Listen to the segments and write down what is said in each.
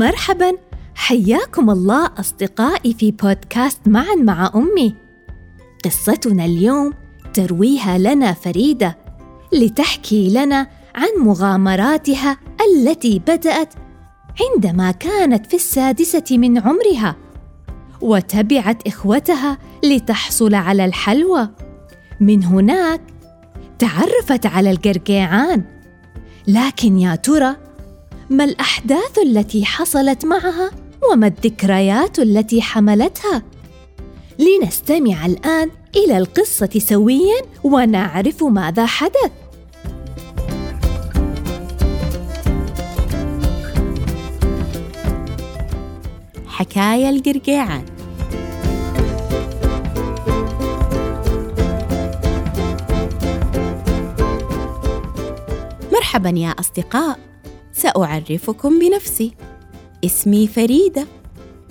مرحبا. حياكم الله أصدقائي في بودكاست معا مع أمي. قصتنا اليوم ترويها لنا فريدة لتحكي لنا عن مغامراتها التي بدأت عندما كانت في السادسة من عمرها وتبعت إخوتها لتحصل على الحلوى. من هناك تعرفت على القرقيعان. لكن يا ترى ما الأحداث التي حصلت معها وما الذكريات التي حملتها؟ لنستمع الآن إلى القصة سويا ونعرف ماذا حدث. حكاية القرقيعان. مرحبا يا أصدقاء. سأعرفكم بنفسي. اسمي فريدة.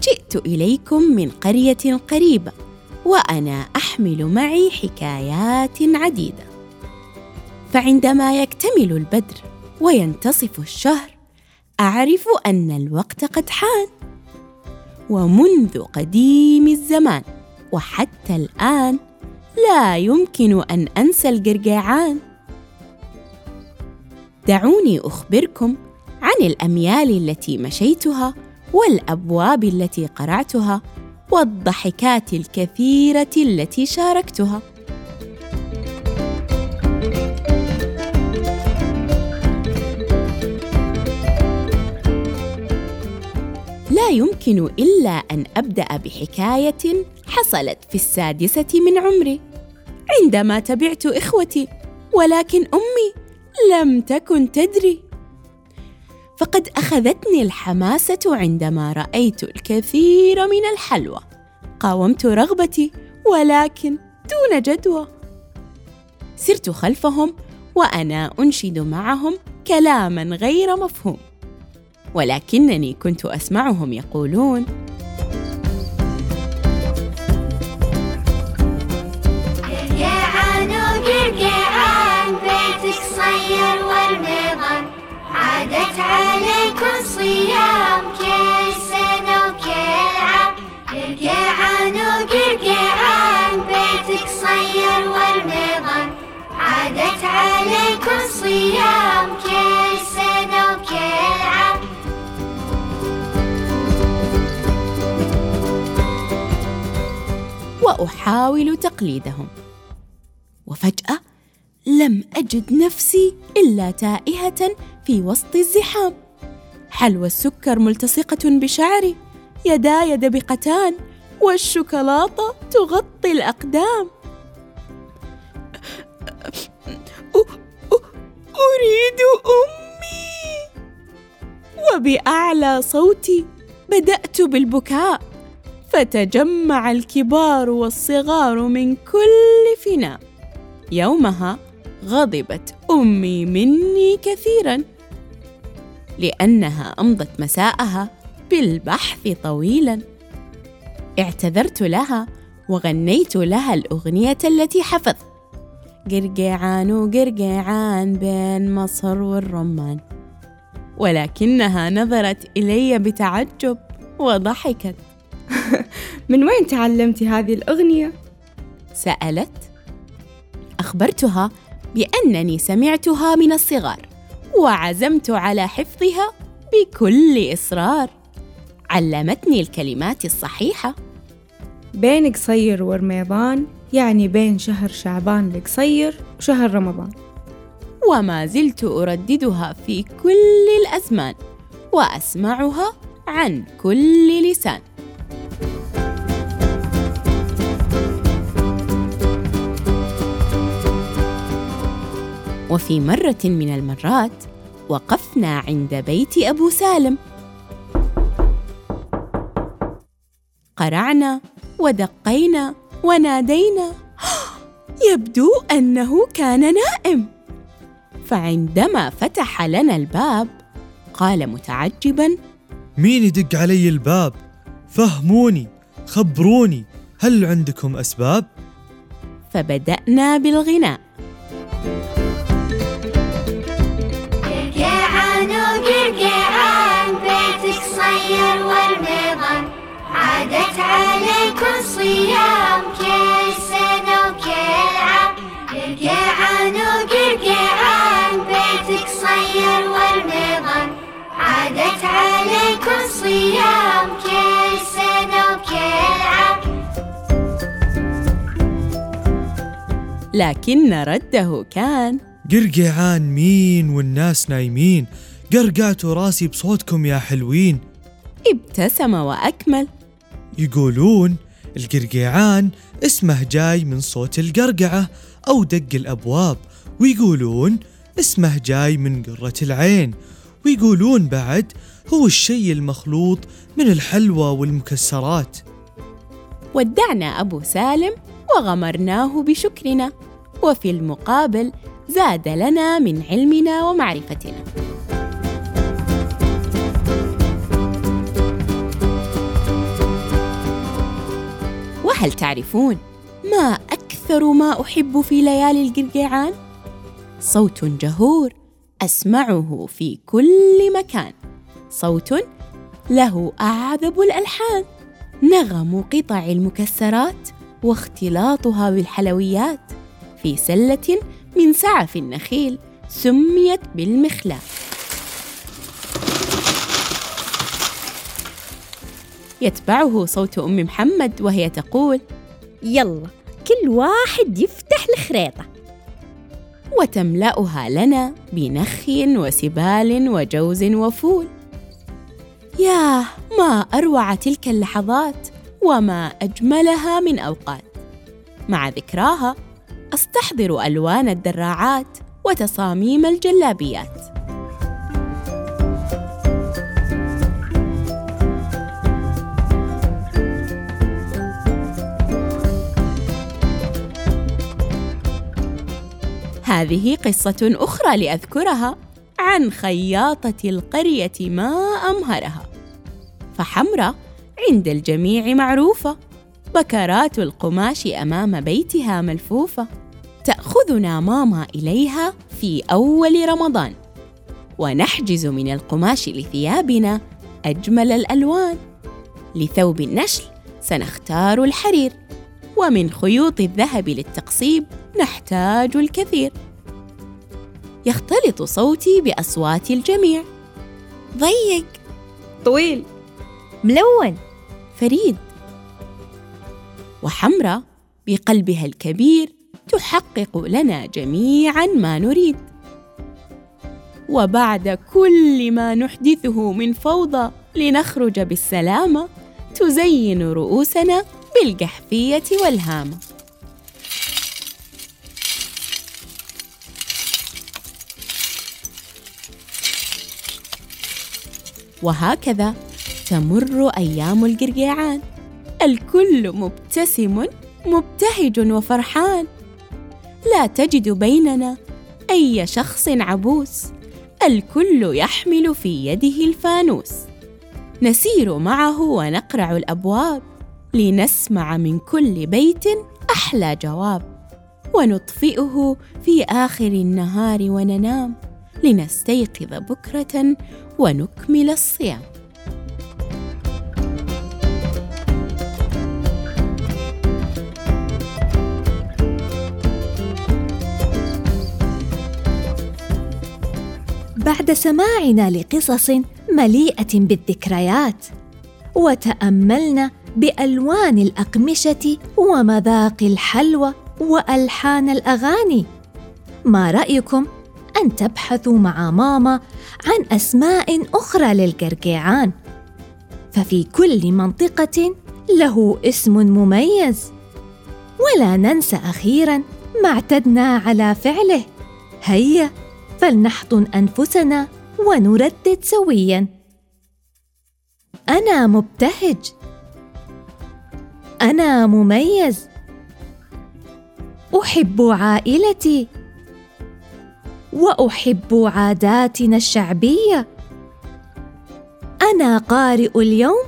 جئت إليكم من قرية قريبة وأنا أحمل معي حكايات عديدة. فعندما يكتمل البدر وينتصف الشهر أعرف أن الوقت قد حان. ومنذ قديم الزمان وحتى الآن لا يمكن أن أنسى القرقيعان دعوني أخبركم عن الأميال التي مشيتها والأبواب التي قرعتها والضحكات الكثيرة التي شاركتها. لا يمكن إلا أن أبدأ بحكاية حصلت في السادسة من عمري. عندما تبعت إخوتي ولكن أمي لم تكن تدري. فقد أخذتني الحماسة عندما رأيت الكثير من الحلوى. قاومت رغبتي ولكن دون جدوى. سرت خلفهم وأنا أنشد معهم كلاما غير مفهوم. ولكنني كنت أسمعهم يقولون صيام كل سنة وكل عام قرقعان وقرقعان بيتك صير ورمضان. عادت عليكم صيام كل سنة وكل عام وأحاول تقليدهم. وفجأة لم أجد نفسي إلا تائهة في وسط الزحام. حلوى السكر ملتصقة بشعري؟ يداي دبقتان والشوكولاتة تغطي الأقدام. أريد أمي. وبأعلى صوتي بدأت بالبكاء فتجمع الكبار والصغار من كل فناء يومها غضبت أمي مني كثيرا لأنها أمضت مساءها بالبحث طويلا. اعتذرت لها وغنيت لها الأغنية التي حفظت قرقعان وقرقعان بين مصر والرمان. ولكنها نظرت إلي بتعجب وضحكت. من وين تعلمتي هذه الأغنية؟ سألت. أخبرتها بأنني سمعتها من الصغار. وعزمت على حفظها بكل إصرار. علمتني الكلمات الصحيحة. بين قصير ورميضان يعني بين شهر شعبان القصير وشهر رمضان. وما زلت أرددها في كل الأزمان وأسمعها عن كل لسان. وفي مرة من المرات وقفنا عند بيت أبو سالم. قرعنا ودقينا ونادينا. يبدو أنه كان نائم. فعندما فتح لنا الباب قال متعجبا مين يدق علي الباب؟ فهموني خبروني هل عندكم أسباب؟ فبدأنا بالغناء. عادت عليكم صيام كل سنة وكل عام قرقعان وقرقعان بيتك صير والميضان عادت عليكم صيام كل سنة وكل عام لكن رده كان. قرقعان مين والناس نايمين قرقعتوا راسي بصوتكم يا حلوين. ابتسم وأكمل. يقولون القرقعان اسمه جاي من صوت القرقعة أو دق الأبواب ويقولون اسمه جاي من قرة العين ويقولون بعد هو الشيء المخلوط من الحلوى والمكسرات. ودعنا أبو سالم وغمرناه بشكرنا وفي المقابل زاد لنا من علمنا ومعرفتنا. وهل تعرفون ما أكثر ما أحب في ليالي القرقعان؟ صوت جهور أسمعه في كل مكان. صوت له أعذب الألحان. نغم قطع المكسرات واختلاطها بالحلويات. في سلة من سعف النخيل سميت بالمخلاف يتبعه صوت أم محمد وهي تقول يلا كل واحد يفتح الخريطة. وتملأها لنا بنخ وسبال وجوز وفول. ياه ما أروع تلك اللحظات وما أجملها من أوقات. مع ذكراها أستحضر ألوان الدراعات وتصاميم الجلابيات. هذه قصة أخرى لأذكرها عن خياطة القرية ما أمهرها. فحمرة عند الجميع معروفة بكرات القماش أمام بيتها ملفوفة تأخذنا ماما إليها في أول رمضان. ونحجز من القماش لثيابنا أجمل الألوان. لثوب النشل سنختار الحرير ومن خيوط الذهب للتقصيب نحتاج الكثير. يختلط صوتي بأصوات الجميع. ضيق. طويل. ملون. فريد. وحمرة بقلبها الكبير تحقق لنا جميعا ما نريد. وبعد كل ما نحدثه من فوضى لنخرج بالسلامة تزين رؤوسنا بالقحفيه والهامة. وهكذا تمر أيام القرقيعان. الكل مبتسم مبتهج وفرحان. لا تجد بيننا أي شخص عبوس. الكل يحمل في يده الفانوس. نسير معه ونقرع الأبواب لنسمع من كل بيت أحلى جواب. ونطفئه في آخر النهار وننام. لنستيقظ بكرة ونكمل الصيام. بعد سماعنا لقصص مليئة بالذكريات وتأملنا بألوان الأقمشة ومذاق الحلوى وألحان الأغاني. ما رأيكم؟ أن تبحثوا مع ماما عن أسماء أخرى للقرقيعان. ففي كل منطقة له اسم مميز. ولا ننسى أخيرا ما اعتدنا على فعله. هيا فلنحضن أنفسنا ونردد سويا. أنا مبتهج. أنا مميز. أحب عائلتي. وأحب عاداتنا الشعبية. أنا قارئ اليوم.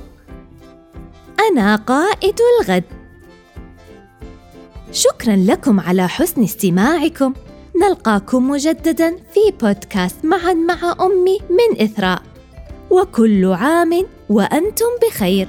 أنا قائد الغد. شكرا لكم على حسن استماعكم. نلقاكم مجددا في بودكاست معا مع أمي من إثراء. وكل عام وأنتم بخير.